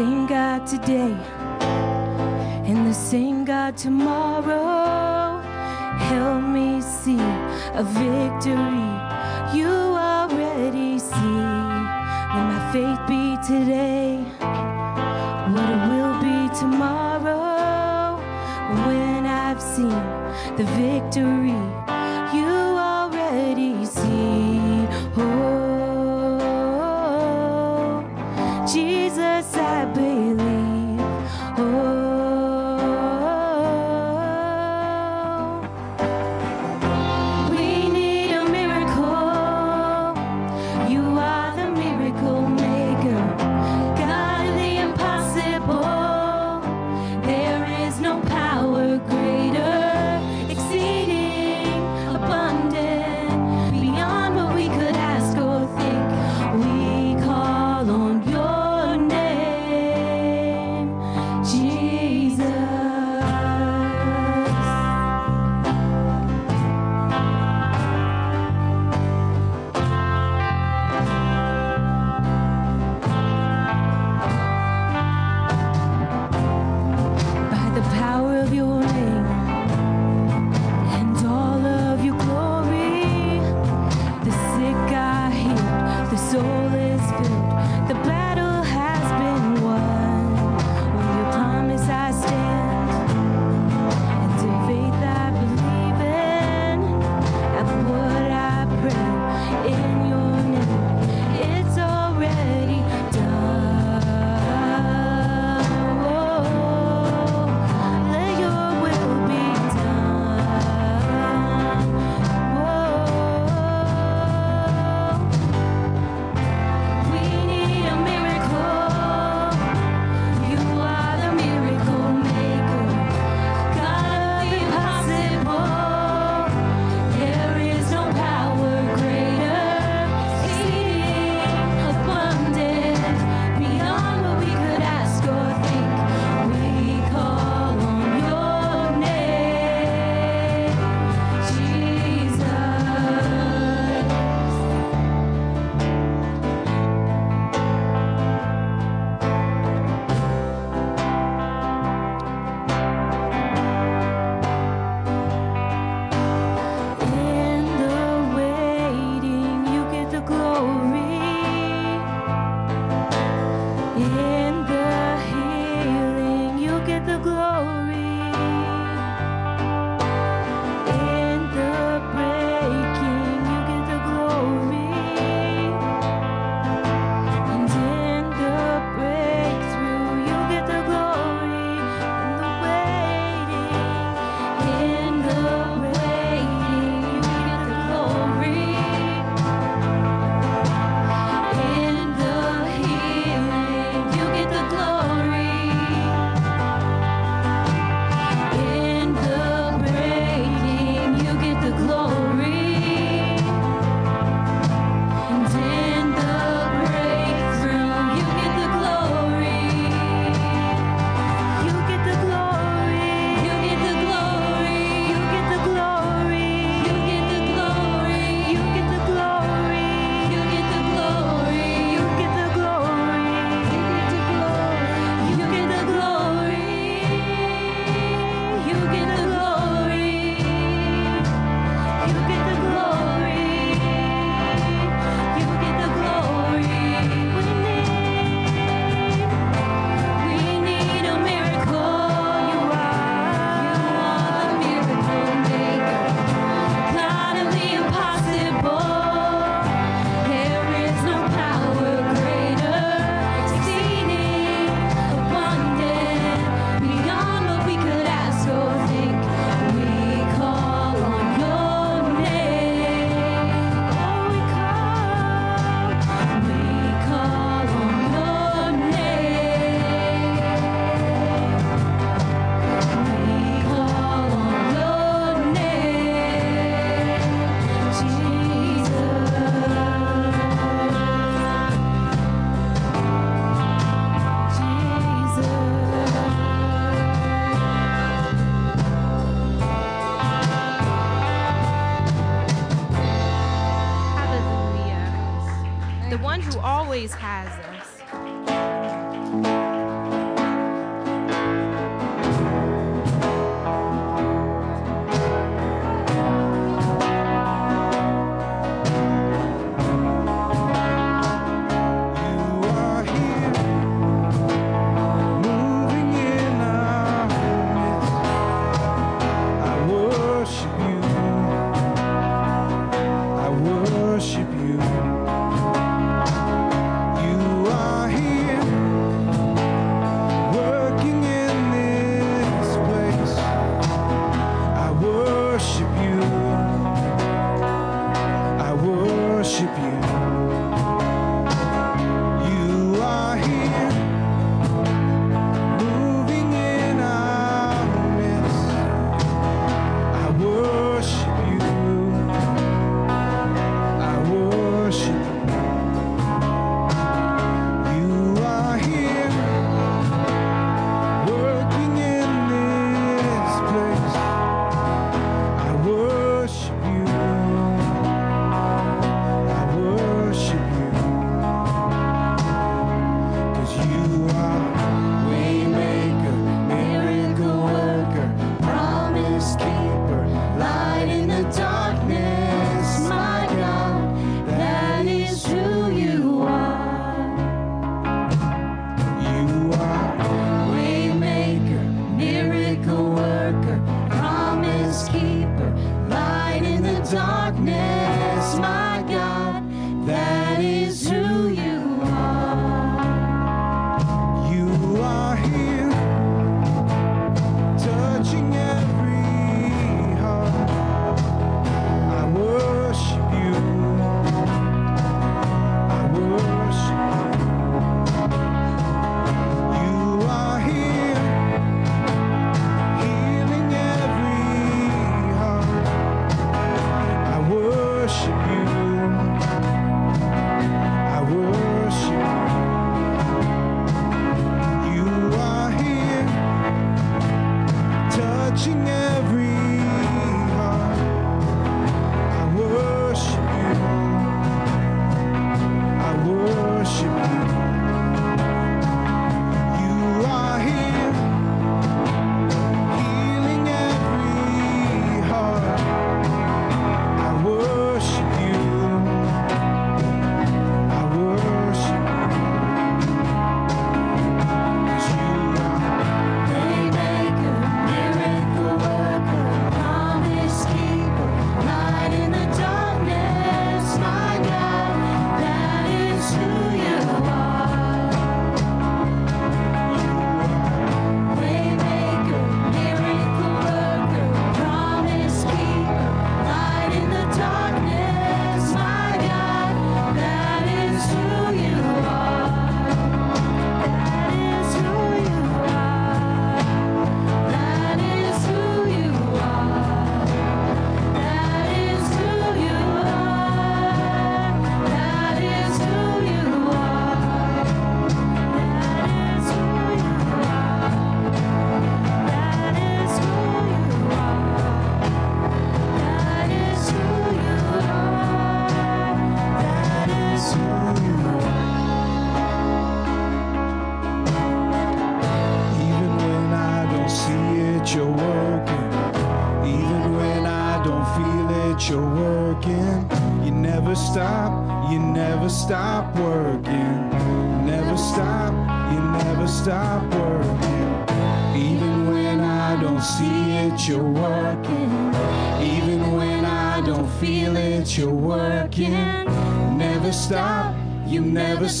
same God today and the same God tomorrow. Help me see a victory you already see. Let my faith be today, what it will be tomorrow when I've seen the victory.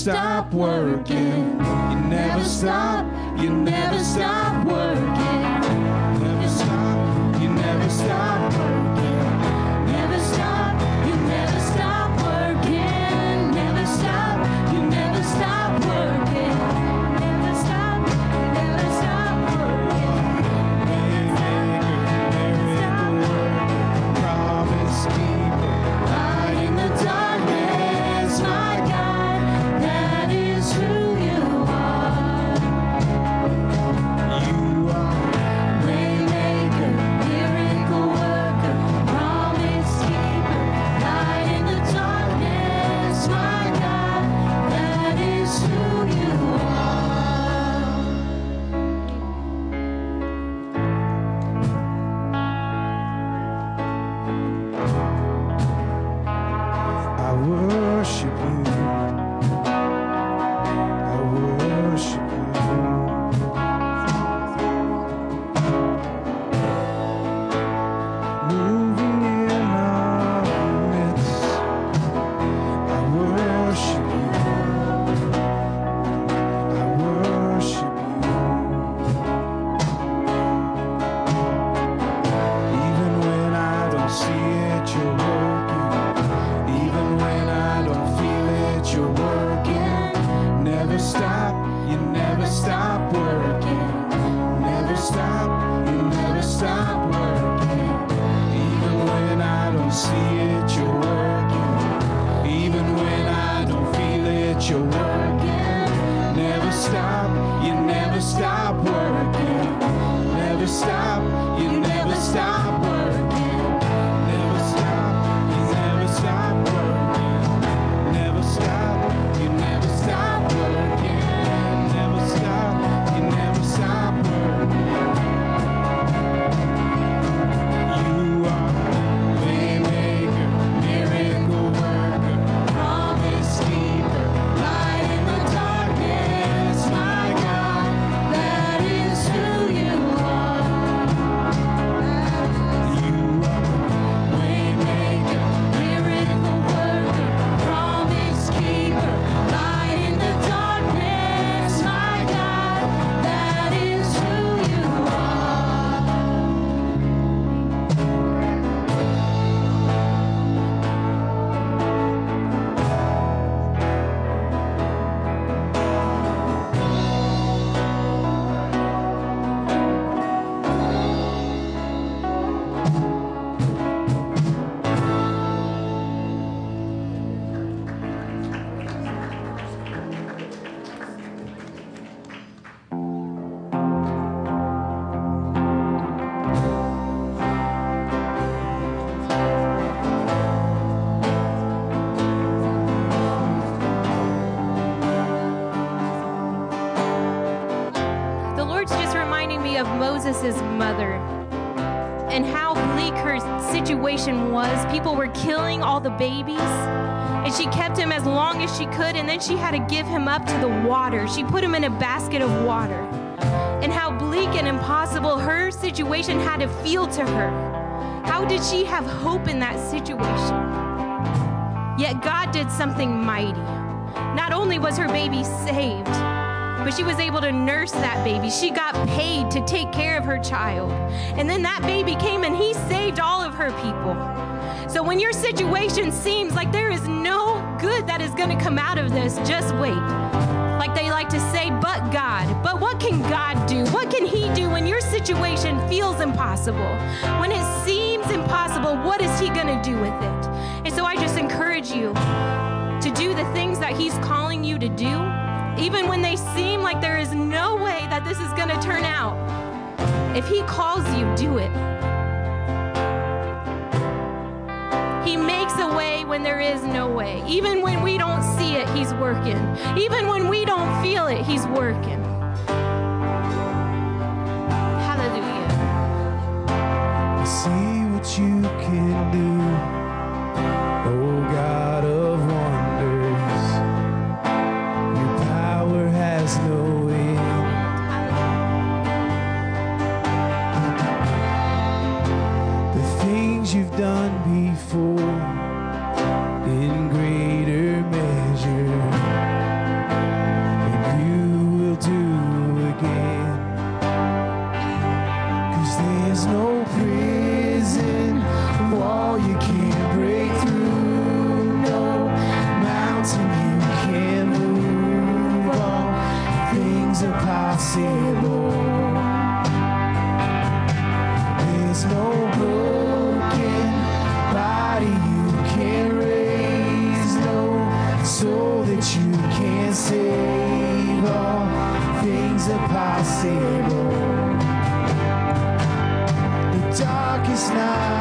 Stop working. You never stop, you never stop all the babies, and she kept him as long as she could, and then she had to give him up to the water. She put him in a basket of water. And how bleak and impossible her situation had to feel to her. How did she have hope in that situation? Yet God did something mighty. Not only was her baby saved, but she was able to nurse that baby. She got paid to take care of her child. And then that baby came and he saved all of her people. So when your situation seems like there is no good that is going to come out of this, just wait. Like they like to say, but God. But what can God do? What can He do when your situation feels impossible? When it seems impossible, what is He going to do with it? And so I just encourage you to do the things that He's calling you to do, even when they seem like there is no way that this is going to turn out. If He calls you, do it. He makes a way when there is no way. Even when we don't see it, He's working. Even when we don't feel it, He's working. Hallelujah. See what you can do, darkest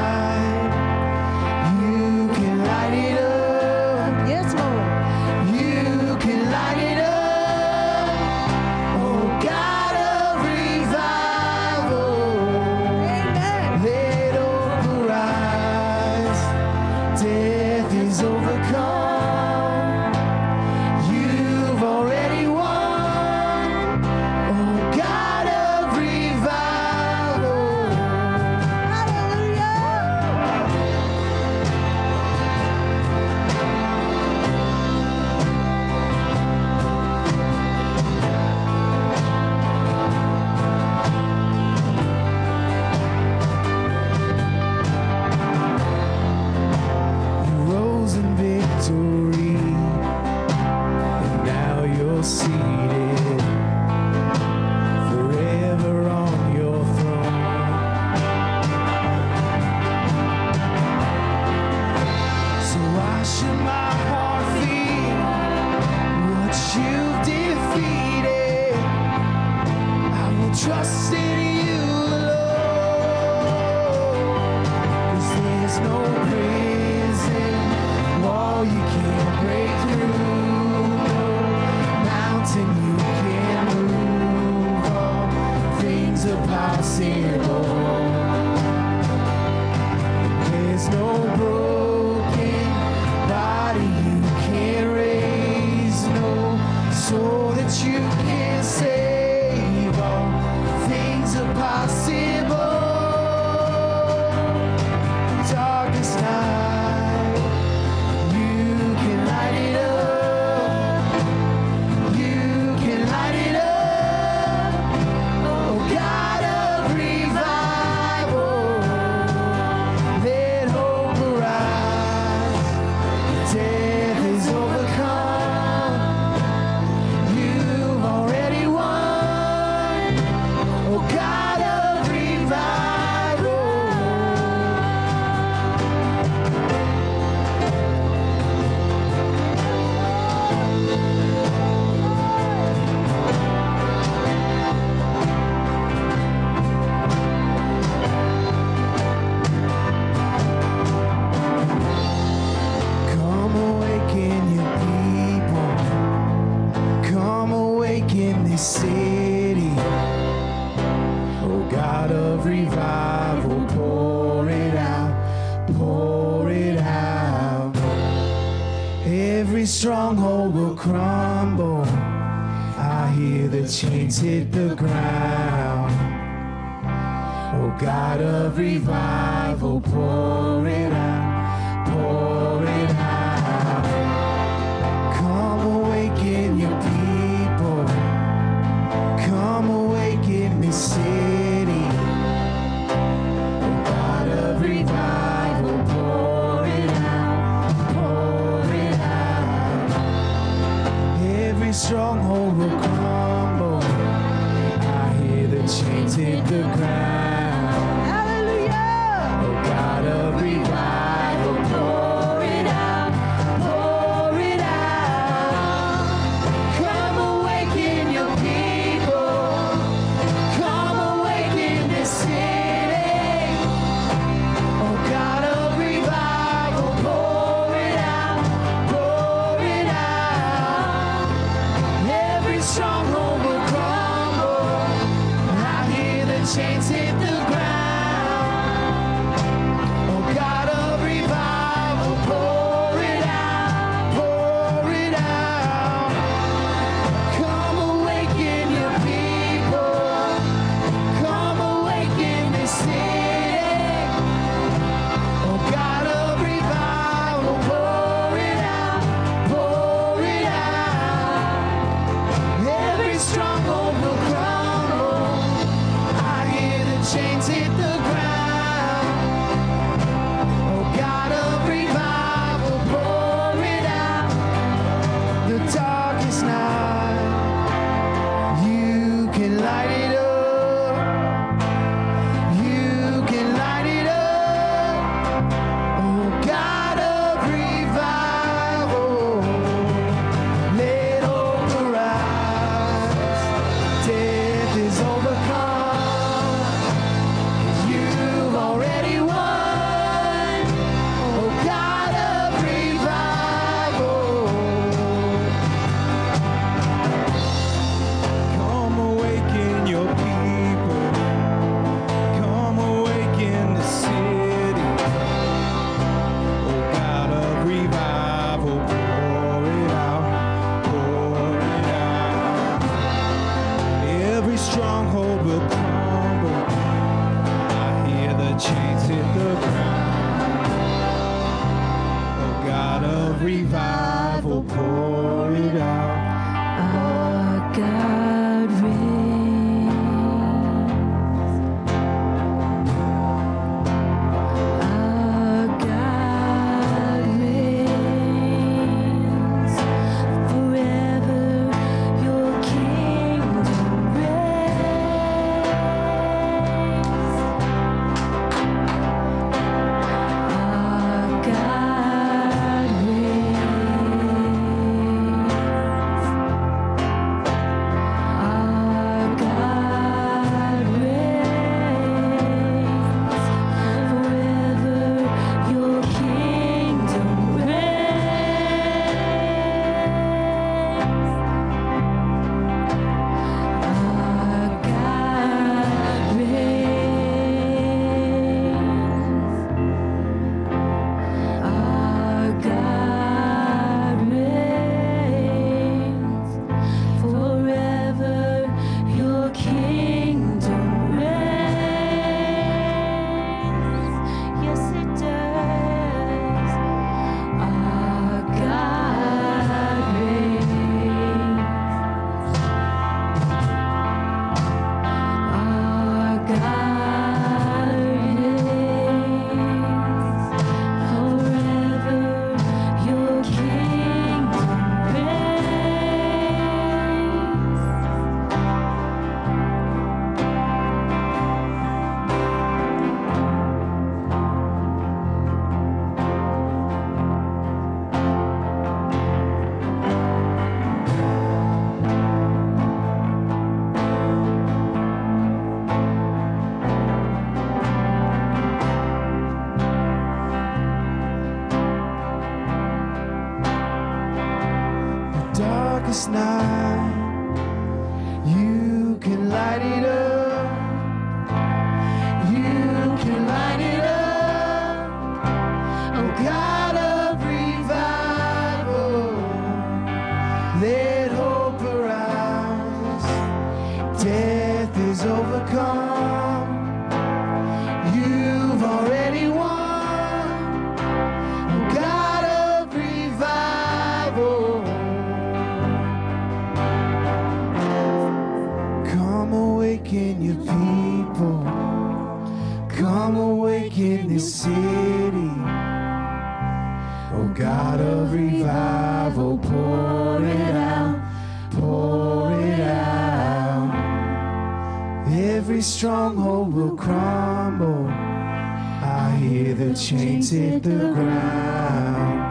every stronghold will crumble. I hear the chains hit the ground.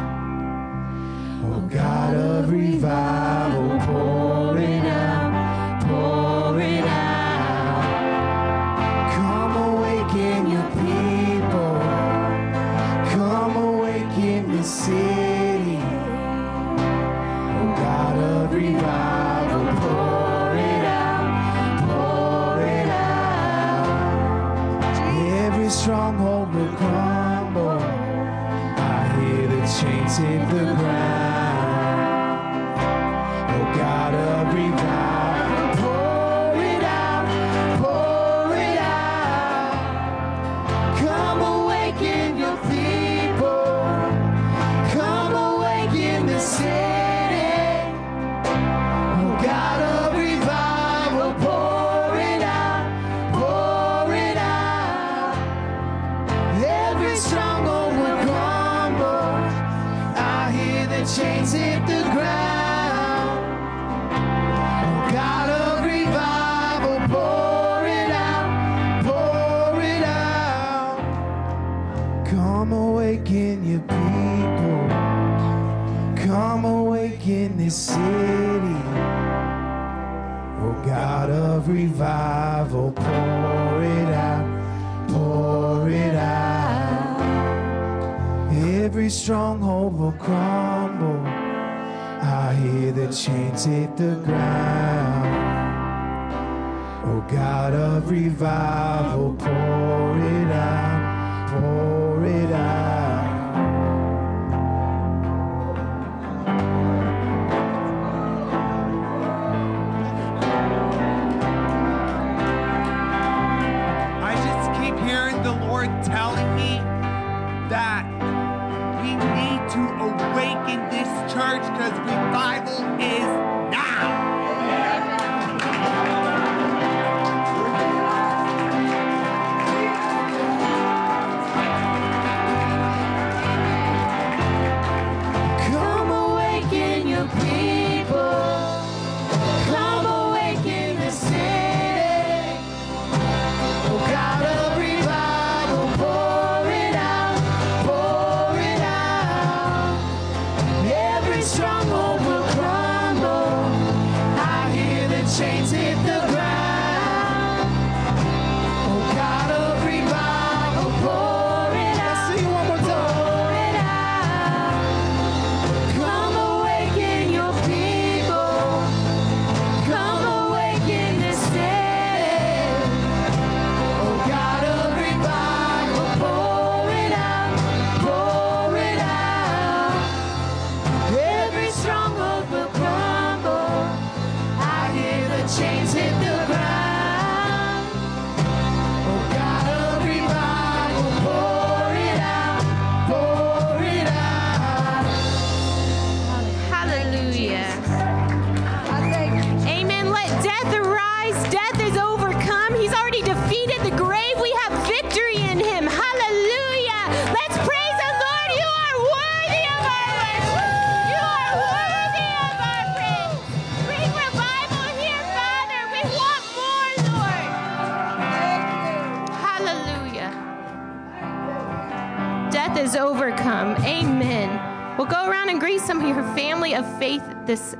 Oh God of revival, chains hit the ground. Oh God of revival, pour it out, pour it out. I just keep hearing the Lord telling me that we need to awaken this church because revival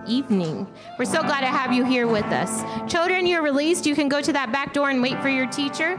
evening. We're so glad to have you here with us. Children, you're released. You can go to that back door and wait for your teacher.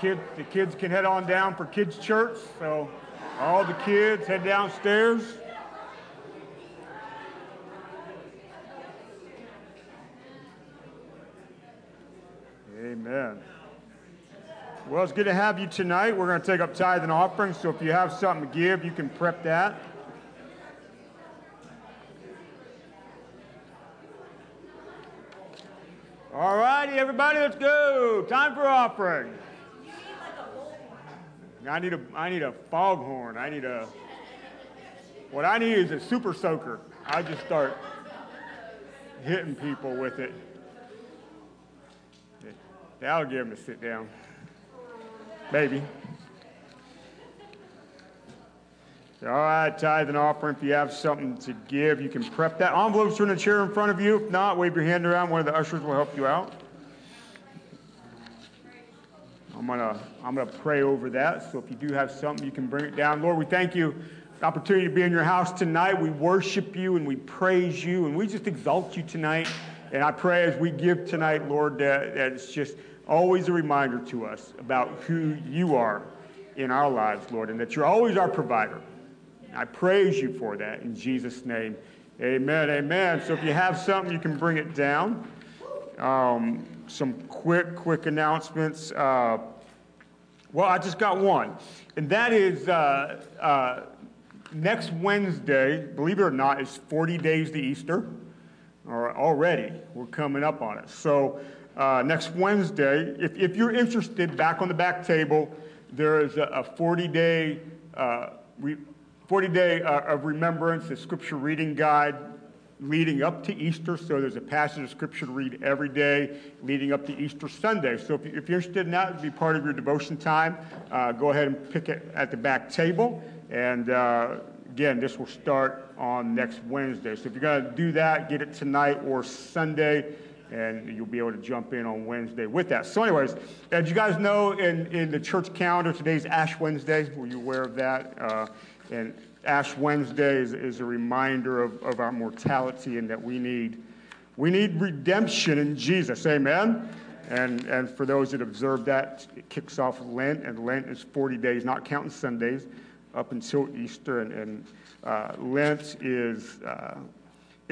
Kid, the kids can head on down for kids' church. So all the kids head downstairs. Amen. Well, it's good to have you tonight. We're going to take up tithe and. So if you have something to give, you can prep that. All righty, everybody, let's go. Time for offering. I need a I need a foghorn. I need a what I need is a super soaker. I just start hitting people with it. That'll get them to sit down. Maybe. All right, tithe and offering. If you have something to give, you can prep that. Envelopes are in the chair in front of you. If not, wave your hand around. One of the ushers will help you out. I'm gonna I'm gonna pray over that. So if you do have something, you can bring it down. Lord, we thank you for the opportunity to be in your house tonight. We worship you and we praise you and we just exalt you tonight. And I pray as we give tonight, Lord, that, that it's just always a reminder to us about who you are in our lives, Lord, and that you're always our provider. I praise you for that in Jesus' name. Amen. Amen. So if you have something, you can bring it down. Um, some quick, quick announcements. Uh, well, I just got one, and that is uh, uh, next Wednesday, believe it or not, is 40 days to Easter. Already, we're coming up on it. So uh, next Wednesday, if, if you're interested, back on the back table, there is a 40 day, uh, 40 day uh, of remembrance, a scripture reading guide leading up to Easter. So there's a passage of scripture to read every day leading up to Easter Sunday. So if, you, if you're interested in that, be part of your devotion time, uh, go ahead and pick it at the back table. And uh, again, this will start on next Wednesday. So if you're going to do that, get it tonight or Sunday and you'll be able to jump in on Wednesday with that. So, anyways, as you guys know, in, in the church calendar, today's Ash Wednesday. Were you aware of that? Uh, and Ash Wednesday is, is a reminder of, of our mortality and that we need, we need redemption in Jesus. Amen? And, and for those that observe that, it kicks off Lent, and Lent is 40 days, not counting Sundays, up until Easter. And, and uh, Lent is, uh,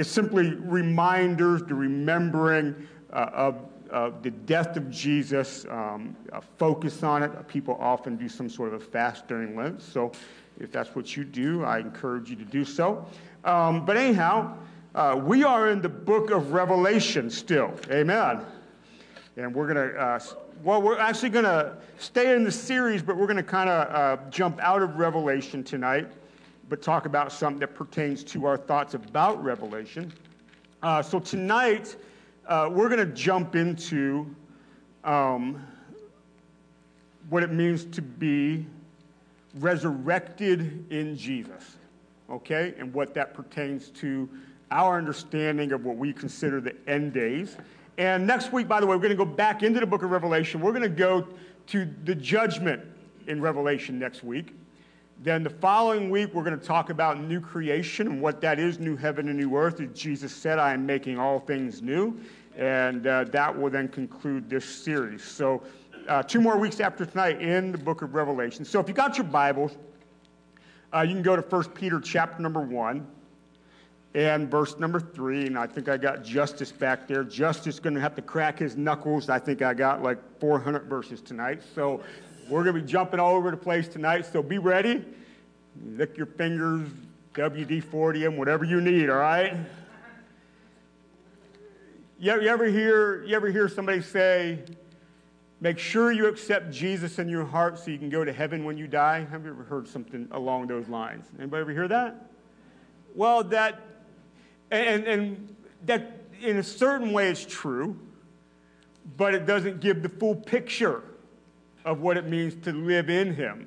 simply reminders, the remembering uh, of, of the death of Jesus, um, focus on it. People often do some sort of a fast during Lent. So if that's what you do, I encourage you to do so. Um, but anyhow, uh, we are in the book of Revelation still. Amen. And we're going to, uh, well, we're actually going to stay in the series, but we're going to kind of uh, jump out of Revelation tonight, but talk about something that pertains to our thoughts about Revelation. Uh, so tonight, uh, we're going to jump into um, what it means to be resurrected in Jesus, okay? And what that pertains to our understanding of what we consider the end days. And next week, by the way, we're going to go back into the book of Revelation. We're going to go to the judgment in Revelation next week. Then the following week, we're going to talk about new creation and what that is new heaven and new earth. As Jesus said, I am making all things new. And uh, that will then conclude this series. So, uh, two more weeks after tonight in the book of Revelation. So if you got your Bibles, uh, you can go to 1 Peter chapter number 1 and verse number 3. And I think I got Justice back there. Justice going to have to crack his knuckles. I think I got like 400 verses tonight. So we're going to be jumping all over the place tonight. So be ready. Lick your fingers, WD 40 and whatever you need, all right? You ever hear, you ever hear somebody say, Make sure you accept Jesus in your heart so you can go to heaven when you die. Have you ever heard something along those lines? Anybody ever hear that? Well, that, and, and that in a certain way is true, but it doesn't give the full picture of what it means to live in Him.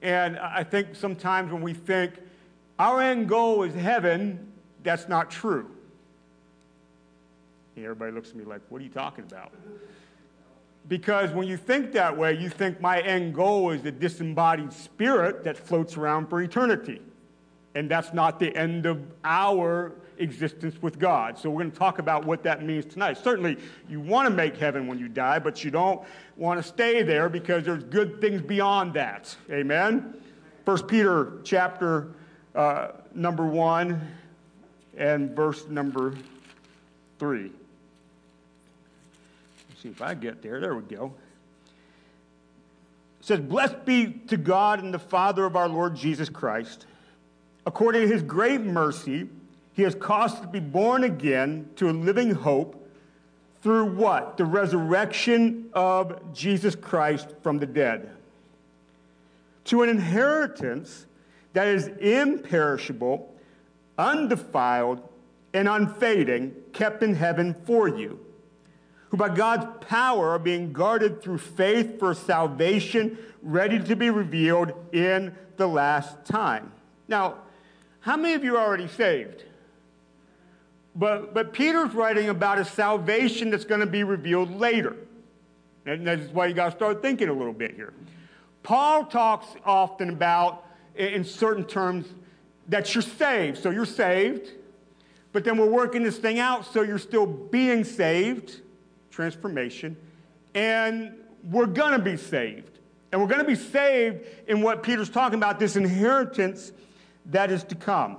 And I think sometimes when we think our end goal is heaven, that's not true. And everybody looks at me like, what are you talking about? Because when you think that way, you think my end goal is the disembodied spirit that floats around for eternity. And that's not the end of our existence with God. So we're going to talk about what that means tonight. Certainly, you want to make heaven when you die, but you don't want to stay there because there's good things beyond that. Amen? First Peter chapter uh, number 1 and verse number 3 see if I get there. There we go. It says, Blessed be to God and the Father of our Lord Jesus Christ. According to his great mercy, he has caused us to be born again to a living hope through what? The resurrection of Jesus Christ from the dead. To an inheritance that is imperishable, undefiled, and unfading, kept in heaven for you who by God's power are being guarded through faith for salvation, ready to be revealed in the last time. Now, how many of you are already saved? But, but Peter's writing about a salvation that's going to be revealed later. And that's why you got to start thinking a little bit here. Paul talks often about, in certain terms, that you're saved. So you're saved, But then we're working this thing out so you're still being saved, transformation, and we're going to be saved. And we're going to be saved in what Peter's talking about this inheritance that is to come.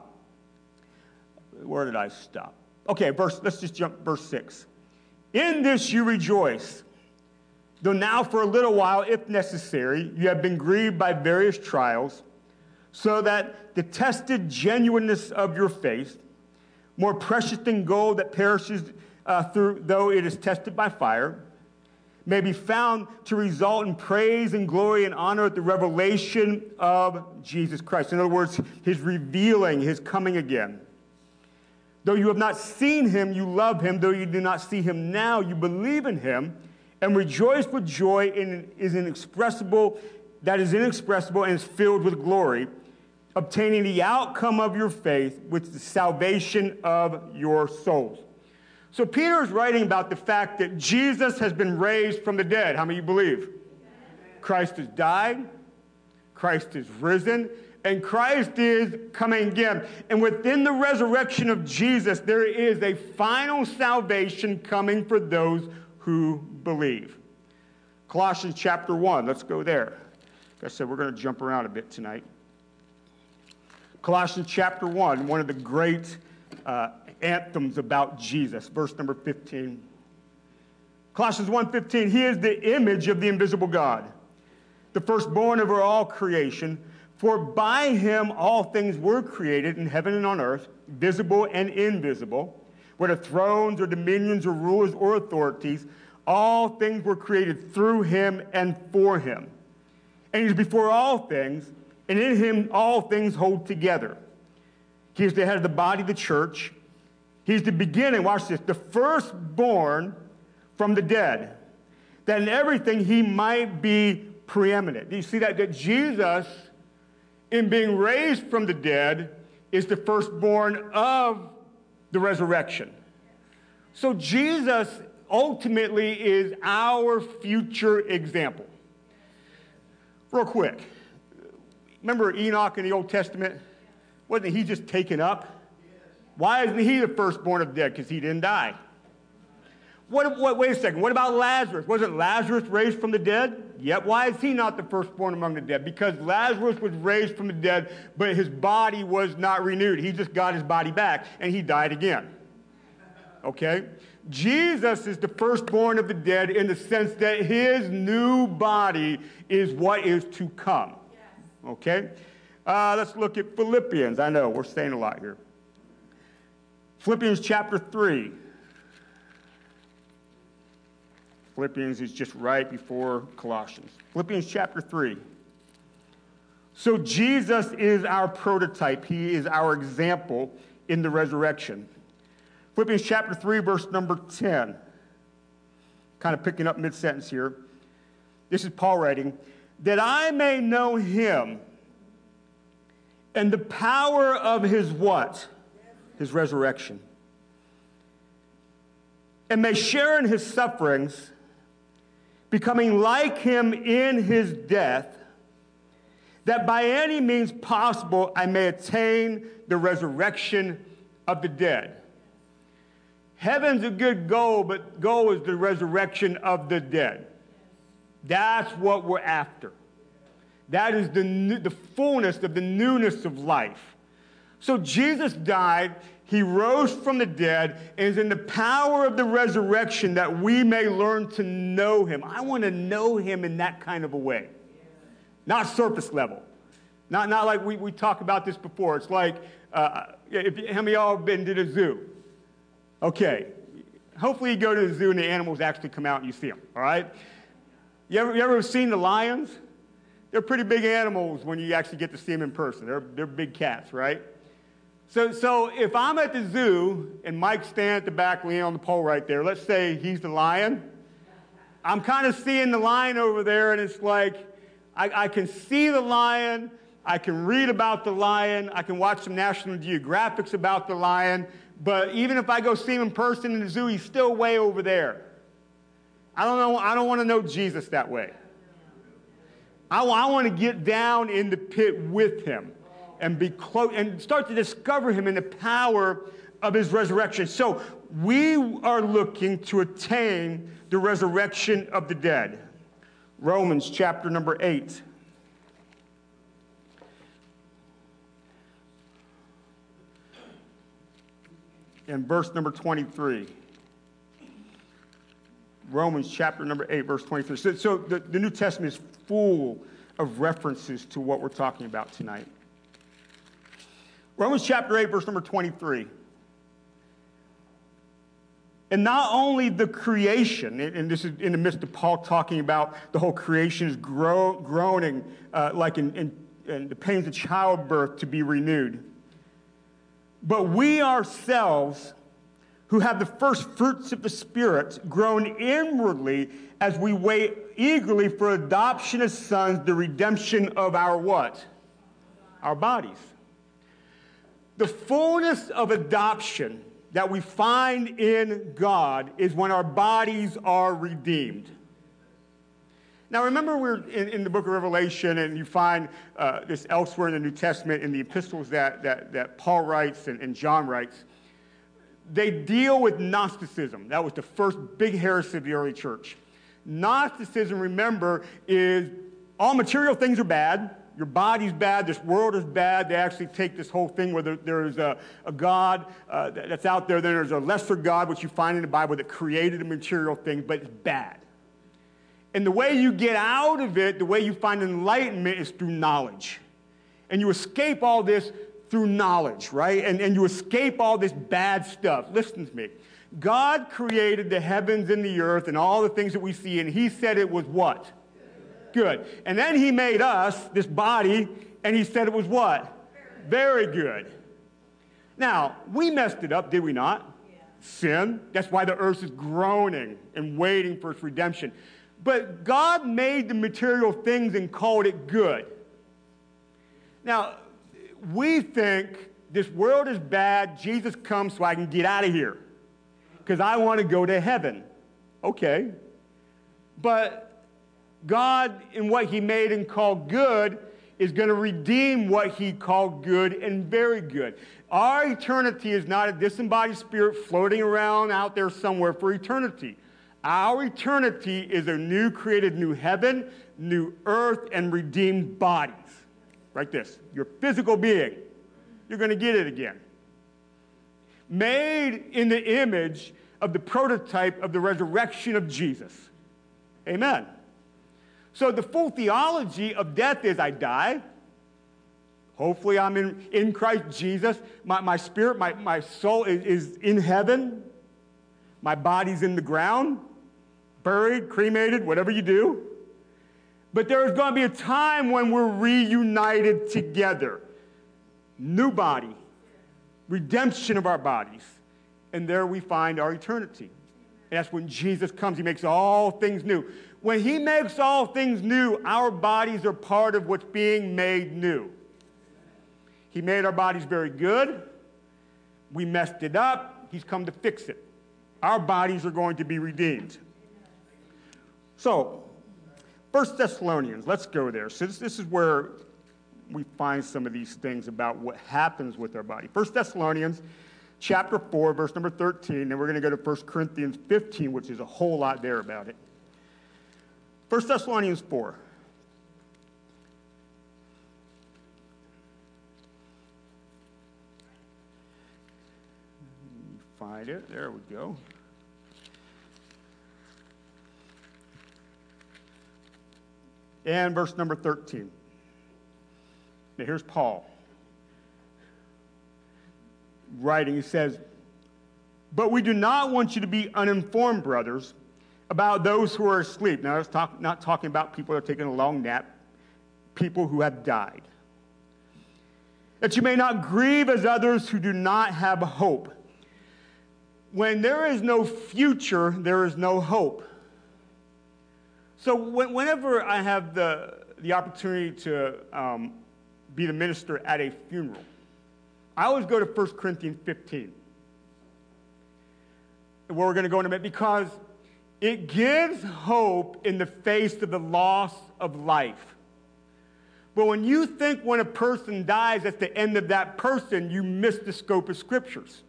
Where did I stop? Okay, verse, let's just jump verse 6. In this you rejoice, though now for a little while, if necessary, you have been grieved by various trials, so that the tested genuineness of your faith, more precious than gold that perishes uh, through, though it is tested by fire, may be found to result in praise and glory and honor at the revelation of Jesus Christ. In other words, his revealing, his coming again. Though you have not seen him, you love him. Though you do not see him now, you believe in him and rejoice with joy in is inexpressible, that is inexpressible and is filled with glory, obtaining the outcome of your faith, which is the salvation of your souls. So Peter is writing about the fact that Jesus has been raised from the dead. How many you believe? Christ has died, Christ is risen, and Christ is coming again. And within the resurrection of Jesus, there is a final salvation coming for those who believe. Colossians chapter 1, let's go there. Like I said, we're going to jump around a bit tonight. Colossians chapter 1, one of the great uh, anthems about Jesus, verse number 15. Colossians 1:15, he is the image of the invisible God, the firstborn over all creation. For by him all things were created in heaven and on earth, visible and invisible, whether thrones or dominions or rulers or authorities, all things were created through him and for him. And he's before all things, and in him all things hold together. He is the head of the body, the church. He's the beginning, watch this, the firstborn from the dead, that in everything he might be preeminent. Do you see that? That Jesus, in being raised from the dead, is the firstborn of the resurrection. So Jesus ultimately is our future example. Real quick, remember Enoch in the Old Testament? Wasn't he just taken up? Why isn't he the firstborn of the dead? Because he didn't die. What, what, wait a second. What about Lazarus? Wasn't Lazarus raised from the dead? Yet. Why is he not the firstborn among the dead? Because Lazarus was raised from the dead, but his body was not renewed. He just got his body back, and he died again. Okay? Jesus is the firstborn of the dead in the sense that his new body is what is to come. Okay? Uh, let's look at Philippians. I know we're saying a lot here. Philippians chapter 3. Philippians is just right before Colossians. Philippians chapter 3. So Jesus is our prototype, he is our example in the resurrection. Philippians chapter 3, verse number 10. Kind of picking up mid sentence here. This is Paul writing, that I may know him and the power of his what? His resurrection. And may share in his sufferings becoming like him in his death, that by any means possible I may attain the resurrection of the dead. Heaven's a good goal, but goal is the resurrection of the dead. That's what we're after. That is the, the fullness of the newness of life. So Jesus died, he rose from the dead and is in the power of the resurrection that we may learn to know him. I want to know him in that kind of a way, not surface level. Not, not like we, we talked about this before. It's like, uh, if, how many of y'all have been to the zoo? Okay. Hopefully you go to the zoo and the animals actually come out and you see them, all right? You ever, you ever seen the lions? They're pretty big animals when you actually get to see them in person. They're, they're big cats, right? So, so if I'm at the zoo and Mike's standing at the back leaning on the pole right there, let's say he's the lion. I'm kind of seeing the lion over there, and it's like I, I can see the lion. I can read about the lion. I can watch some National Geographics about the lion. But even if I go see him in person in the zoo, he's still way over there. I don't know. I don't want to know Jesus that way. I, I want to get down in the pit with him and be close and start to discover him in the power of his resurrection. So we are looking to attain the resurrection of the dead. Romans chapter number 8. And verse number 23. Romans chapter number 8, verse 23. So, so the, the New Testament is full of references to what we're talking about tonight. Romans chapter 8, verse number 23. And not only the creation, and this is in the midst of Paul talking about the whole creation is grow, groaning uh, like in, in, in the pains of childbirth to be renewed. But we ourselves, who have the first fruits of the Spirit, groan inwardly as we wait eagerly for adoption as sons, the redemption of our what? Our bodies. The fullness of adoption that we find in God is when our bodies are redeemed. Now, remember, we're in, in the book of Revelation, and you find uh, this elsewhere in the New Testament in the epistles that, that, that Paul writes and, and John writes. They deal with Gnosticism. That was the first big heresy of the early church. Gnosticism, remember, is all material things are bad, your body's bad, this world is bad. They actually take this whole thing where there, there is a, a God uh, that's out there, then there's a lesser God, which you find in the Bible, that created a material thing, but it's bad. And the way you get out of it, the way you find enlightenment is through knowledge. And you escape all this through knowledge, right? And, and you escape all this bad stuff. Listen to me. God created the heavens and the earth and all the things that we see, and He said it was what? Good. And then he made us, this body, and he said it was what? Very good. Now, we messed it up, did we not? Sin. That's why the earth is groaning and waiting for its redemption. But God made the material things and called it good. Now, we think this world is bad, Jesus comes so I can get out of here because I want to go to heaven. Okay. But God, in what He made and called good, is going to redeem what He called good and very good. Our eternity is not a disembodied spirit floating around out there somewhere for eternity. Our eternity is a new created new heaven, new earth, and redeemed bodies. Like this your physical being. You're going to get it again. Made in the image of the prototype of the resurrection of Jesus. Amen. So the full theology of death is I die. Hopefully, I'm in, in Christ Jesus. My, my spirit, my, my soul is, is in heaven. My body's in the ground, buried, cremated, whatever you do. But there is going to be a time when we're reunited together. New body, redemption of our bodies. And there we find our eternity. And that's when Jesus comes. He makes all things new. When He makes all things new, our bodies are part of what's being made new. He made our bodies very good. We messed it up. He's come to fix it. Our bodies are going to be redeemed. So, First Thessalonians, let's go there. So this, is where we find some of these things about what happens with our body. First Thessalonians chapter 4, verse number 13, and we're going to go to 1 Corinthians 15, which is a whole lot there about it. 1 Thessalonians 4. Find it. There we go. And verse number 13. Now here's Paul writing. He says, But we do not want you to be uninformed, brothers about those who are asleep. Now, I was talk, not talking about people who are taking a long nap, people who have died. That you may not grieve as others who do not have hope. When there is no future, there is no hope. So, whenever I have the, the opportunity to um, be the minister at a funeral, I always go to 1 Corinthians 15, where we're going to go in a minute, because it gives hope in the face of the loss of life. But when you think when a person dies, that's the end of that person, you miss the scope of scriptures.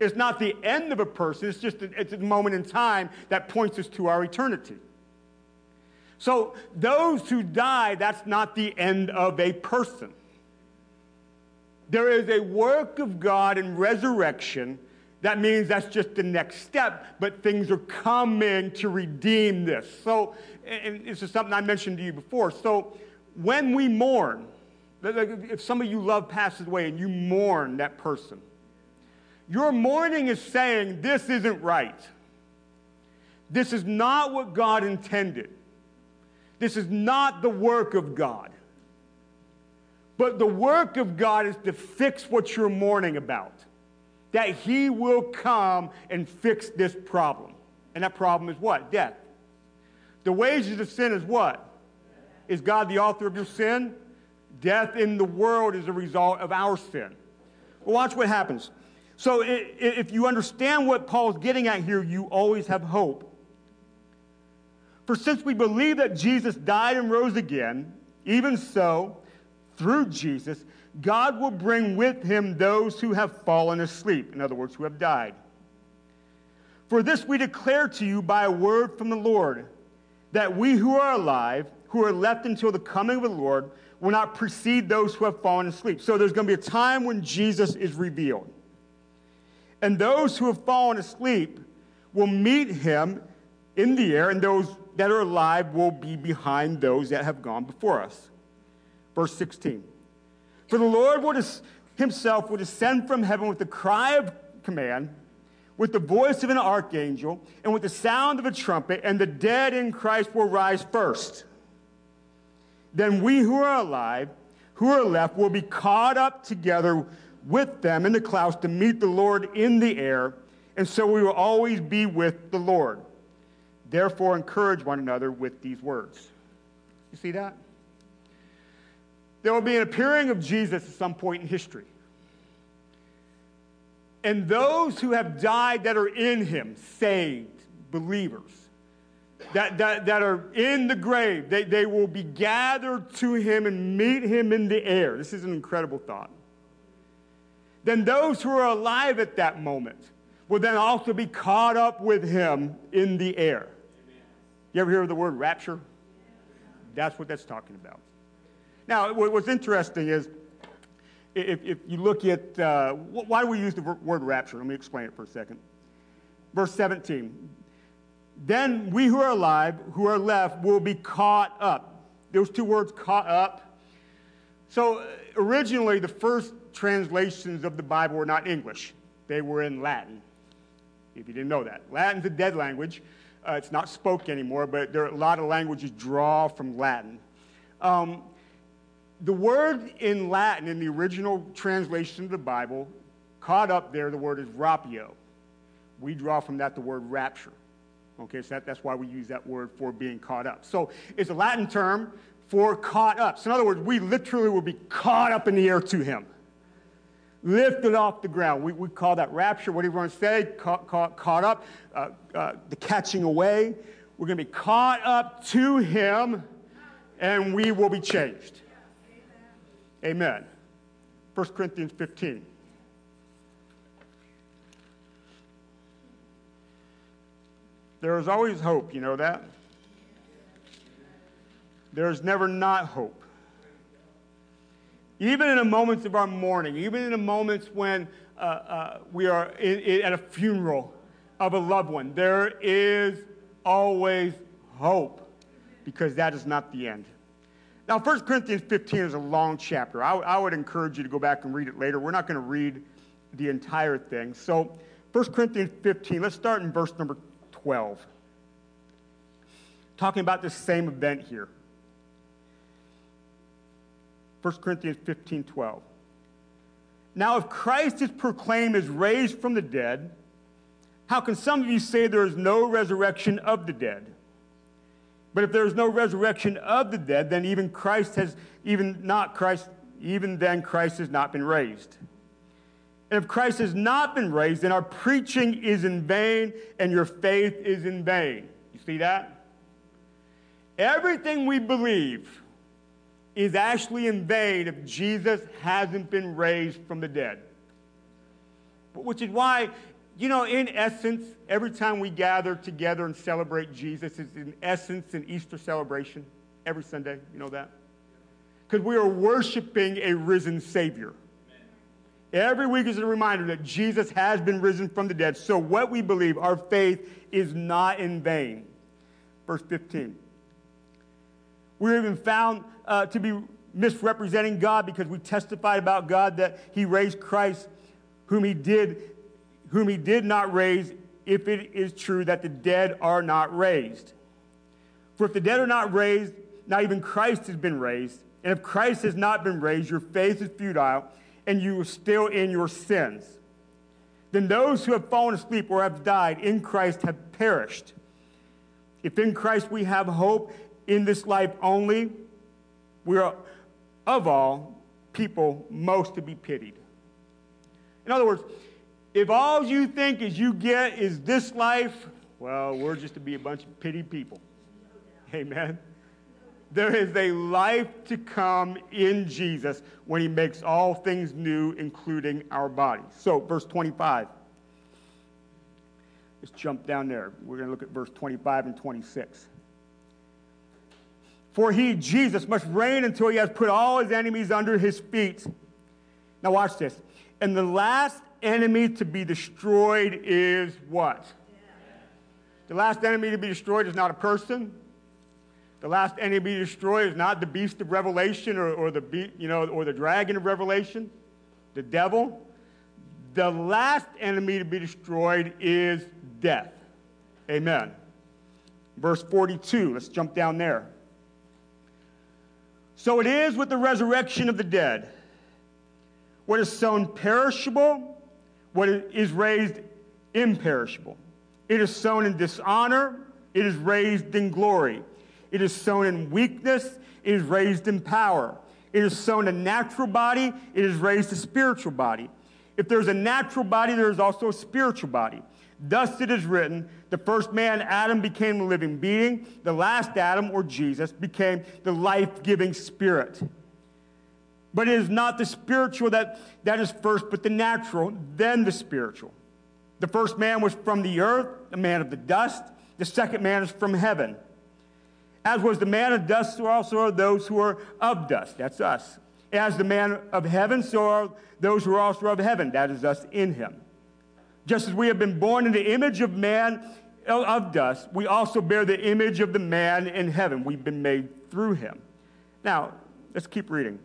It's not the end of a person, it's just a, it's a moment in time that points us to our eternity. So, those who die, that's not the end of a person. There is a work of God in resurrection. That means that's just the next step, but things are coming to redeem this. So, and this is something I mentioned to you before. So, when we mourn, if some of you love passes away and you mourn that person, your mourning is saying, This isn't right. This is not what God intended. This is not the work of God. But the work of God is to fix what you're mourning about. That He will come and fix this problem. And that problem is what? Death. The wages of sin is what? Is God the author of your sin? Death in the world is a result of our sin. Well, watch what happens. So, if you understand what Paul's getting at here, you always have hope. For since we believe that Jesus died and rose again, even so, through Jesus, God will bring with him those who have fallen asleep, in other words, who have died. For this we declare to you by a word from the Lord, that we who are alive, who are left until the coming of the Lord, will not precede those who have fallen asleep. So there's going to be a time when Jesus is revealed. And those who have fallen asleep will meet him in the air, and those that are alive will be behind those that have gone before us. Verse 16. For the Lord will himself will descend from heaven with the cry of command, with the voice of an archangel, and with the sound of a trumpet, and the dead in Christ will rise first. Then we who are alive, who are left, will be caught up together with them in the clouds to meet the Lord in the air, and so we will always be with the Lord. Therefore, encourage one another with these words. You see that? There will be an appearing of Jesus at some point in history. And those who have died that are in him, saved believers, that, that, that are in the grave, they, they will be gathered to him and meet him in the air. This is an incredible thought then those who are alive at that moment will then also be caught up with him in the air. You ever hear of the word rapture? That's what that's talking about. Now, what's interesting is if, if you look at uh, why do we use the word rapture? Let me explain it for a second. Verse 17. Then we who are alive, who are left, will be caught up. Those two words, caught up. So originally, the first translations of the Bible were not English, they were in Latin, if you didn't know that. Latin's a dead language. Uh, it's not spoken anymore, but there are a lot of languages draw from Latin. Um, the word in Latin, in the original translation of the Bible, caught up there, the word is rapio. We draw from that the word rapture. Okay, so that, that's why we use that word for being caught up. So it's a Latin term for caught up. So in other words, we literally will be caught up in the air to him lifted off the ground. We, we call that rapture. What do you want to say? Caught, caught, caught up, uh, uh, the catching away. We're going to be caught up to him, and we will be changed. Amen. 1 Corinthians 15. There is always hope, you know that? There is never not hope. Even in the moments of our mourning, even in the moments when uh, uh, we are in, in, at a funeral of a loved one, there is always hope because that is not the end. Now, 1 Corinthians 15 is a long chapter. I, would encourage you to go back and read it later. We're not going to read the entire thing. So, 1 Corinthians 15, let's start in verse number 12. Talking about this same event here. 1 Corinthians 15 12. Now, if Christ is proclaimed as raised from the dead, how can some of you say there is no resurrection of the dead? But if there is no resurrection of the dead, then even Christ has, even not Christ, even then Christ has not been raised. And if Christ has not been raised, then our preaching is in vain and your faith is in vain. You see that? Everything we believe is actually in vain if Jesus hasn't been raised from the dead. But which is why, you know, in essence, every time we gather together and celebrate Jesus is in essence an Easter celebration every Sunday. You know that? Because we are worshiping a risen Savior. Every week is a reminder that Jesus has been risen from the dead. So, what we believe, our faith, is not in vain. Verse 15. We're even found uh, to be misrepresenting God because we testified about God that He raised Christ, whom He did, whom He did not raise, if it is true that the dead are not raised. For if the dead are not raised, not even Christ has been raised. And if Christ has not been raised, your faith is futile and you are still in your sins. Then those who have fallen asleep or have died in Christ have perished. If in Christ we have hope in this life only, we are of all people most to be pitied. In other words, if all you think is you get is this life, well, we're just to be a bunch of pitied people. Amen. There is a life to come in Jesus when he makes all things new, including our bodies. So, verse 25. Let's jump down there. We're going to look at verse 25 and 26. For he, Jesus, must reign until he has put all his enemies under his feet. Now, watch this. And the last enemy to be destroyed is what? The last enemy to be destroyed is not a person. The last enemy to be destroyed is not the beast of Revelation or, or the be, you know or the dragon of Revelation, the devil. The last enemy to be destroyed is death. Amen. Verse 42. Let's jump down there. So it is with the resurrection of the dead. What is sown perishable, what is raised imperishable. It is sown in dishonor, it is raised in glory. It is sown in weakness, it is raised in power. It is sown a natural body, it is raised a spiritual body. If there's a natural body, there is also a spiritual body. Thus it is written the first man, Adam, became a living being. The last Adam, or Jesus, became the life giving spirit. But it is not the spiritual that, that is first, but the natural, then the spiritual. The first man was from the earth, a man of the dust. The second man is from heaven. As was the man of dust, so also are those who are of dust. That's us. As the man of heaven, so are those who are also of heaven. That is us in him. Just as we have been born in the image of man of dust, we also bear the image of the man in heaven. We've been made through him. Now, let's keep reading.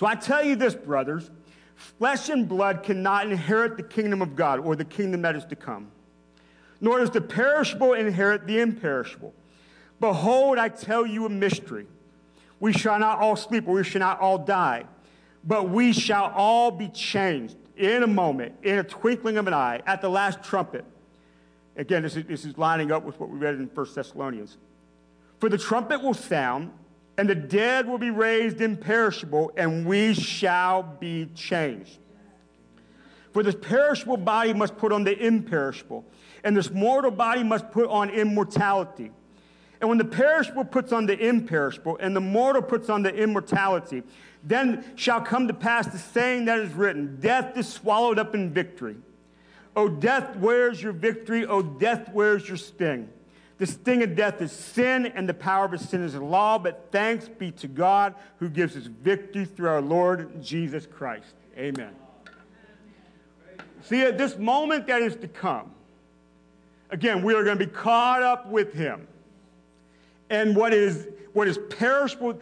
So I tell you this, brothers flesh and blood cannot inherit the kingdom of God or the kingdom that is to come, nor does the perishable inherit the imperishable. Behold, I tell you a mystery. We shall not all sleep, or we shall not all die, but we shall all be changed in a moment, in a twinkling of an eye, at the last trumpet. Again, this is, this is lining up with what we read in 1 Thessalonians. For the trumpet will sound, and the dead will be raised imperishable, and we shall be changed. For this perishable body must put on the imperishable, and this mortal body must put on immortality. And when the perishable puts on the imperishable, and the mortal puts on the immortality, then shall come to pass the saying that is written Death is swallowed up in victory. O death, where's your victory? O death, where's your sting? The sting of death is sin, and the power of sin is the law, but thanks be to God who gives us victory through our Lord Jesus Christ. Amen. See, at this moment that is to come, again, we are going to be caught up with him. And what is, what is perishable,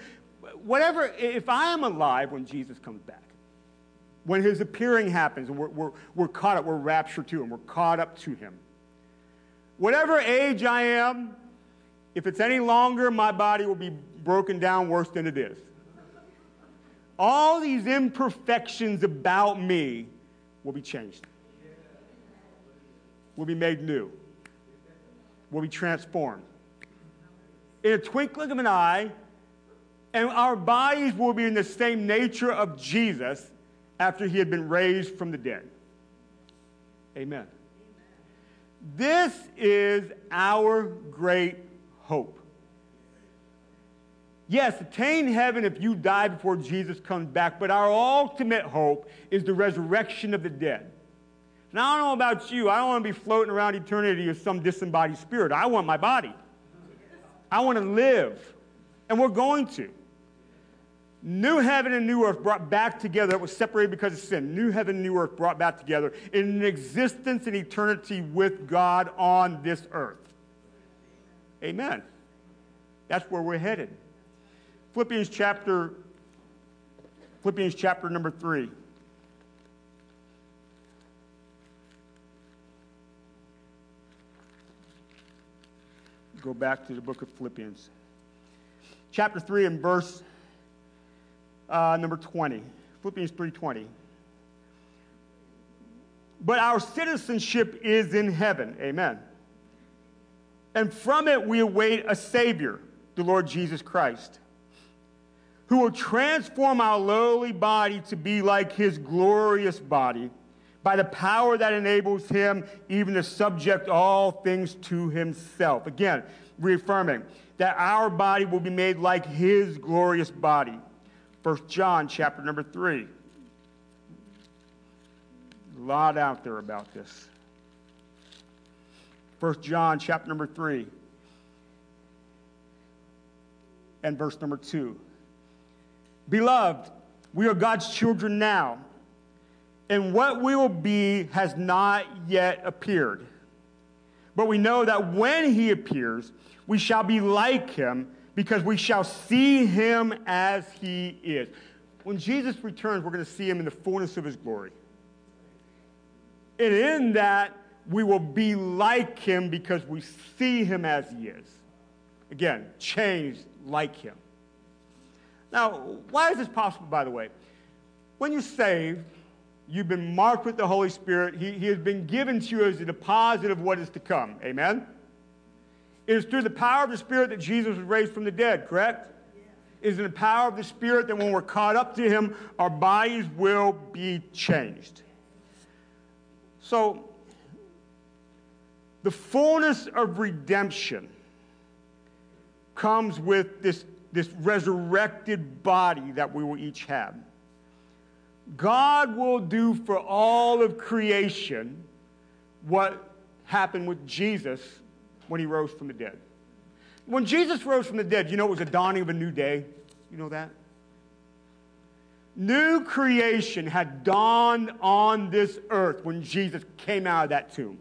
whatever, if I am alive when Jesus comes back, when his appearing happens, we're, we're, we're caught up, we're raptured to him, we're caught up to him. Whatever age I am, if it's any longer, my body will be broken down worse than it is. All these imperfections about me will be changed, will be made new, will be transformed. In a twinkling of an eye, and our bodies will be in the same nature of Jesus after he had been raised from the dead. Amen. This is our great hope. Yes, attain heaven if you die before Jesus comes back, but our ultimate hope is the resurrection of the dead. And I don't know about you, I don't want to be floating around eternity as some disembodied spirit. I want my body. I want to live. And we're going to. New heaven and new earth brought back together that was separated because of sin. New heaven and new earth brought back together in an existence in eternity with God on this earth. Amen. That's where we're headed. Philippians chapter Philippians chapter number 3. Go back to the book of Philippians. Chapter 3 and verse uh, number 20. Philippians 3:20. But our citizenship is in heaven. Amen. And from it we await a Savior, the Lord Jesus Christ, who will transform our lowly body to be like his glorious body by the power that enables him even to subject all things to himself. Again, reaffirming that our body will be made like his glorious body. 1 John chapter number 3. A lot out there about this. 1 John chapter number 3 and verse number 2. Beloved, we are God's children now, and what we will be has not yet appeared. But we know that when he appears, we shall be like him because we shall see him as he is. When Jesus returns, we're going to see him in the fullness of his glory. And in that, we will be like him because we see him as he is. Again, changed like him. Now, why is this possible, by the way? When you're saved, you've been marked with the Holy Spirit. He, he has been given to you as a deposit of what is to come. Amen? It is through the power of the Spirit that Jesus was raised from the dead, correct? It is in the power of the Spirit that when we're caught up to Him, our bodies will be changed. So, the fullness of redemption comes with this, this resurrected body that we will each have. God will do for all of creation what happened with Jesus when he rose from the dead. When Jesus rose from the dead, you know it was a dawning of a new day? You know that? New creation had dawned on this earth when Jesus came out of that tomb.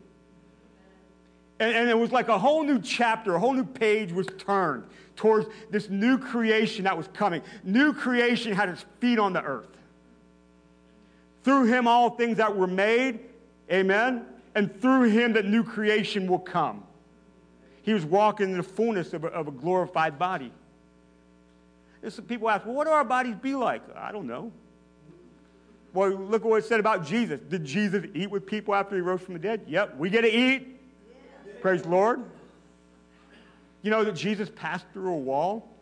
And, and, it was like a whole new chapter, a whole new page was turned towards this new creation that was coming. New creation had its feet on the earth. Through him, all things that were made, amen, and through him, that new creation will come. He was walking in the fullness of a, of a glorified body. And so people ask, well, what do our bodies be like? I don't know. Well, look at what it said about Jesus. Did Jesus eat with people after he rose from the dead? Yep, we get to eat. Praise the Lord. You know that Jesus passed through a wall,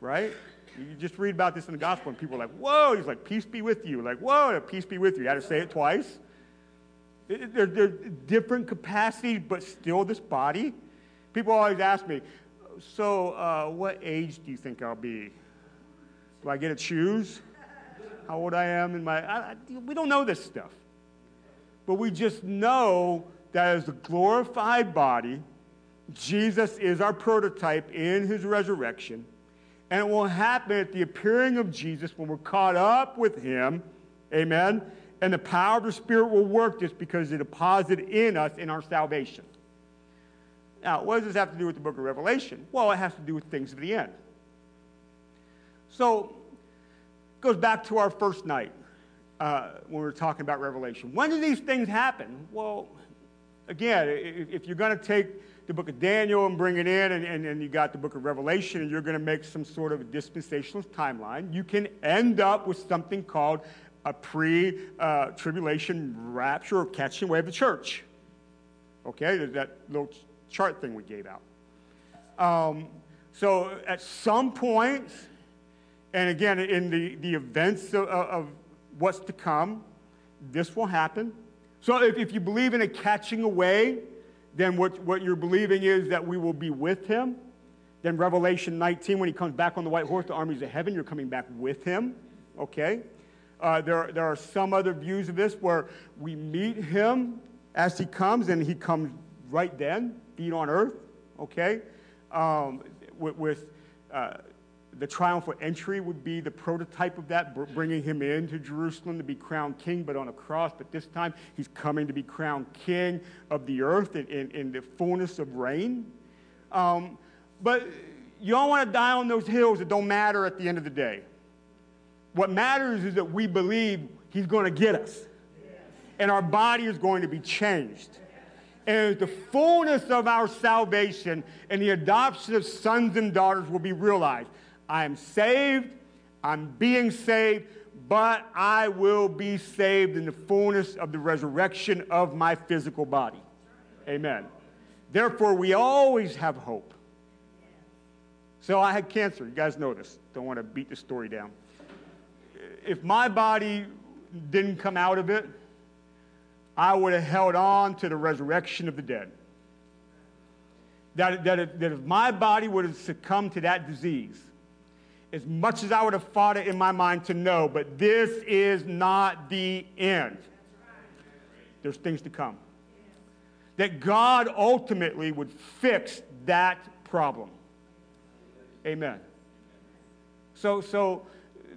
right? You just read about this in the gospel, and people are like, whoa, he's like, peace be with you. Like, whoa, peace be with you. You had to say it twice. They're, they're different capacities, but still this body. People always ask me, so uh, what age do you think I'll be? Do I get to choose how old I am in my. I, I, we don't know this stuff. But we just know that as a glorified body, Jesus is our prototype in his resurrection. And it will happen at the appearing of Jesus when we're caught up with him. Amen. And the power of the Spirit will work this because it deposited in us in our salvation. Now, what does this have to do with the book of Revelation? Well, it has to do with things of the end. So, it goes back to our first night uh, when we were talking about Revelation. When do these things happen? Well, again, if you're going to take the book of Daniel and bring it in, and, and, and you got the book of Revelation, and you're going to make some sort of a dispensational timeline, you can end up with something called a pre uh, tribulation rapture or catching away of the church. Okay, that little chart thing we gave out. Um, so at some point, and again, in the, the events of, of what's to come, this will happen. So if, if you believe in a catching away, then what, what you're believing is that we will be with him. Then Revelation 19, when he comes back on the white horse, the armies of heaven, you're coming back with him. Okay? Uh, there, there are some other views of this where we meet him as he comes, and he comes right then, feet on earth, okay? Um, with, with uh, the triumphal entry would be the prototype of that, bringing him into Jerusalem to be crowned king, but on a cross. But this time, he's coming to be crowned king of the earth in, in, in the fullness of reign. Um, but you don't want to die on those hills that don't matter at the end of the day. What matters is that we believe he's going to get us, and our body is going to be changed. And the fullness of our salvation and the adoption of sons and daughters will be realized. I am saved, I'm being saved, but I will be saved in the fullness of the resurrection of my physical body. Amen. Therefore, we always have hope. So I had cancer. You guys know this. Don't want to beat the story down. If my body didn't come out of it, I would have held on to the resurrection of the dead. That, that, that if my body would have succumbed to that disease, as much as I would have fought it in my mind to know, but this is not the end. There's things to come. That God ultimately would fix that problem. Amen. So, so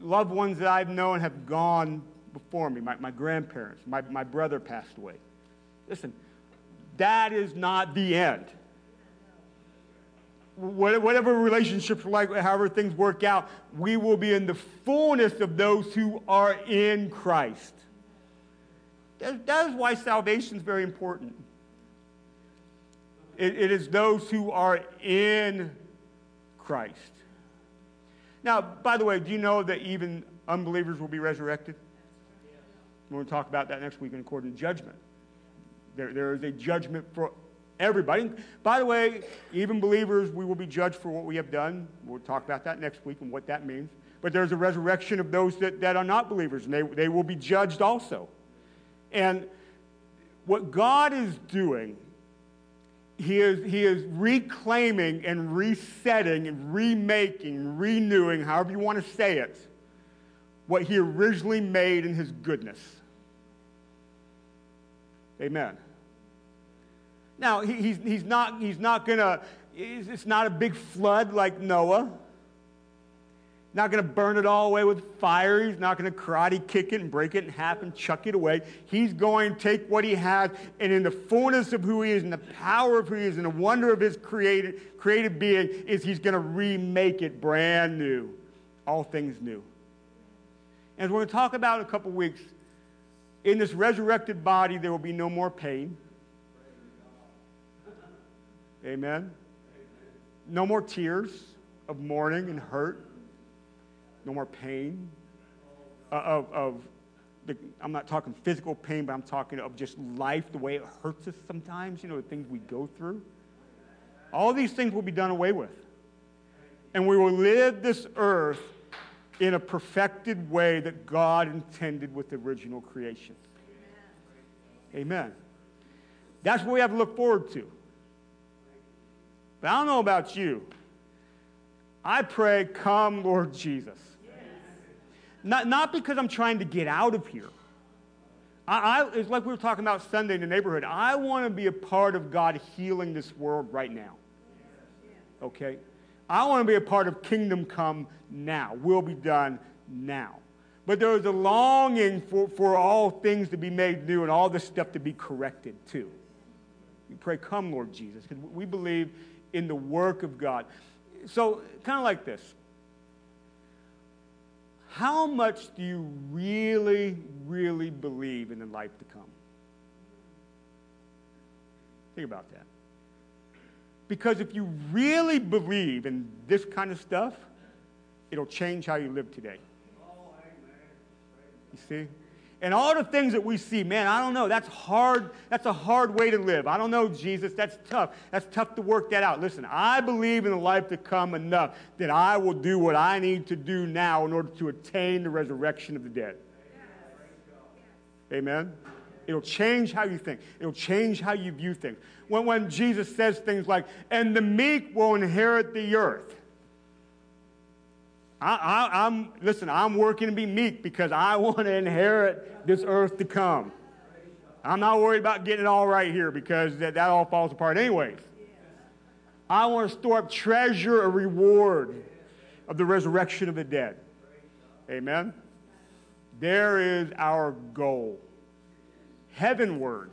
loved ones that I've known have gone before me, my, my grandparents, my, my brother passed away. Listen, that is not the end. Whatever relationships like, however things work out, we will be in the fullness of those who are in Christ. That, is why salvation is very important. It, it is those who are in Christ. Now, by the way, do you know that even unbelievers will be resurrected? We're going to talk about that next week in according to judgment. There, there is a judgment for everybody. By the way, even believers, we will be judged for what we have done. We'll talk about that next week and what that means. But there's a resurrection of those that, that are not believers, and they, they will be judged also. And what God is doing, he is, he is reclaiming and resetting and remaking, renewing, however you want to say it, what he originally made in his goodness. Amen. Now, he, he's, he's not, he's not going to, it's not a big flood like Noah. Not going to burn it all away with fire. He's not going to karate kick it and break it in half and chuck it away. He's going to take what he has, and in the fullness of who he is, and the power of who he is, and the wonder of his created, created being, is he's going to remake it brand new. All things new. And we're going to talk about in a couple weeks, in this resurrected body, there will be no more pain. Amen. No more tears of mourning and hurt. No more pain. Uh, of, of the, I'm not talking physical pain, but I'm talking of just life, the way it hurts us sometimes, you know, the things we go through. All these things will be done away with. And we will live this earth in a perfected way that God intended with the original creation. Amen. That's what we have to look forward to. But I don't know about you. I pray, come, Lord Jesus. Not, not because I'm trying to get out of here. I, I, it's like we were talking about Sunday in the neighborhood. I want to be a part of God healing this world right now. Okay? I want to be a part of kingdom come now, will be done now. But there is a longing for, for all things to be made new and all this stuff to be corrected too. We pray, come, Lord Jesus, because we believe in the work of God. So, kind of like this How much do you really, really believe in the life to come? Think about that. Because if you really believe in this kind of stuff, it'll change how you live today. You see? And all the things that we see, man, I don't know. That's hard. That's a hard way to live. I don't know, Jesus. That's tough. That's tough to work that out. Listen, I believe in the life to come enough that I will do what I need to do now in order to attain the resurrection of the dead. Amen? It'll change how you think. It'll change how you view things. When, when Jesus says things like, and the meek will inherit the earth. I, I'm, listen, I'm working to be meek because I want to inherit this earth to come. I'm not worried about getting it all right here because that, that all falls apart anyways. I want to store up treasure, a reward of the resurrection of the dead. Amen? There is our goal. Heavenward,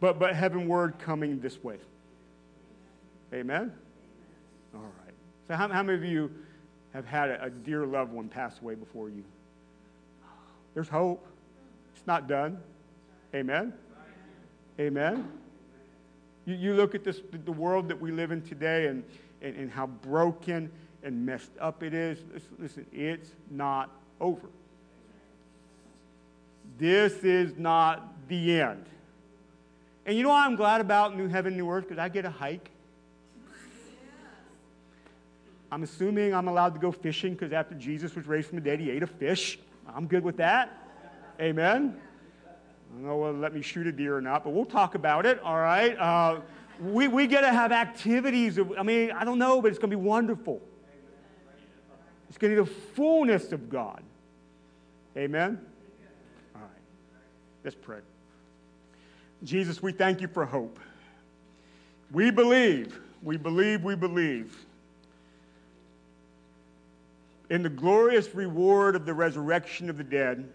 but, but heavenward coming this way. Amen? All right. So, how, how many of you have had a, a dear loved one pass away before you? There's hope. It's not done. Amen? Amen? You, you look at this, the world that we live in today and, and, and how broken and messed up it is. Listen, it's not over. This is not the end. And you know what I'm glad about New Heaven, New Earth? Because I get a hike. I'm assuming I'm allowed to go fishing because after Jesus was raised from the dead, he ate a fish. I'm good with that. Amen. I don't know whether let me shoot a deer or not, but we'll talk about it, all right? Uh, we, we get to have activities. Of, I mean, I don't know, but it's going to be wonderful. It's going to be the fullness of God. Amen? All right. Let's pray. Jesus, we thank you for hope. We believe, we believe, we believe in the glorious reward of the resurrection of the dead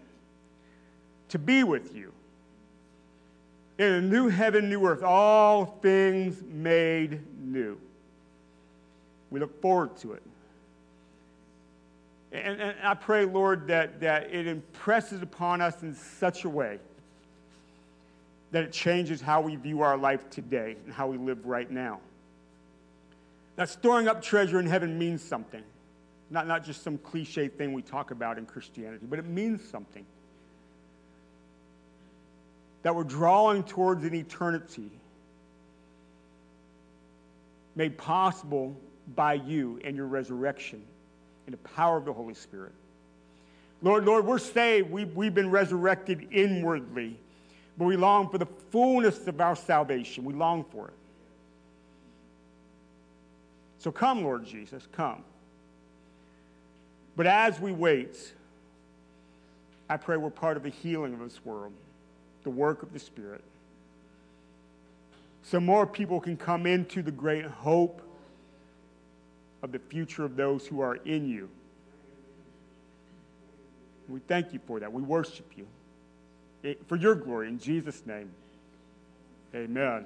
to be with you in a new heaven, new earth, all things made new. We look forward to it. And, and, I pray, Lord, that, that it impresses upon us in such a way that it changes how we view our life today and how we live right now. That storing up treasure in heaven means something, not, not just some cliche thing we talk about in Christianity, but it means something that we're drawing towards an eternity made possible by you and your resurrection and the power of the Holy Spirit. Lord, Lord, we're saved. We've, we've been resurrected inwardly, but we long for the fullness of our salvation. We long for it. So come, Lord Jesus, come. But as we wait, I pray we're part of the healing of this world the work of the Spirit. So more people can come into the great hope of the future of those who are in you. We thank you for that. We worship you for your glory in Jesus' name. Amen.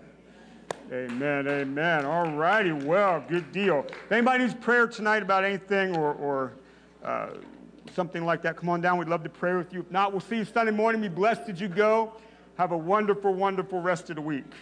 Amen. Amen. All righty. Well, good deal. If anybody needs prayer tonight about anything or, or uh, something like that, come on down. We'd love to pray with you. If not, we'll see you Sunday morning. Be blessed as you go. Have a wonderful, wonderful rest of the week.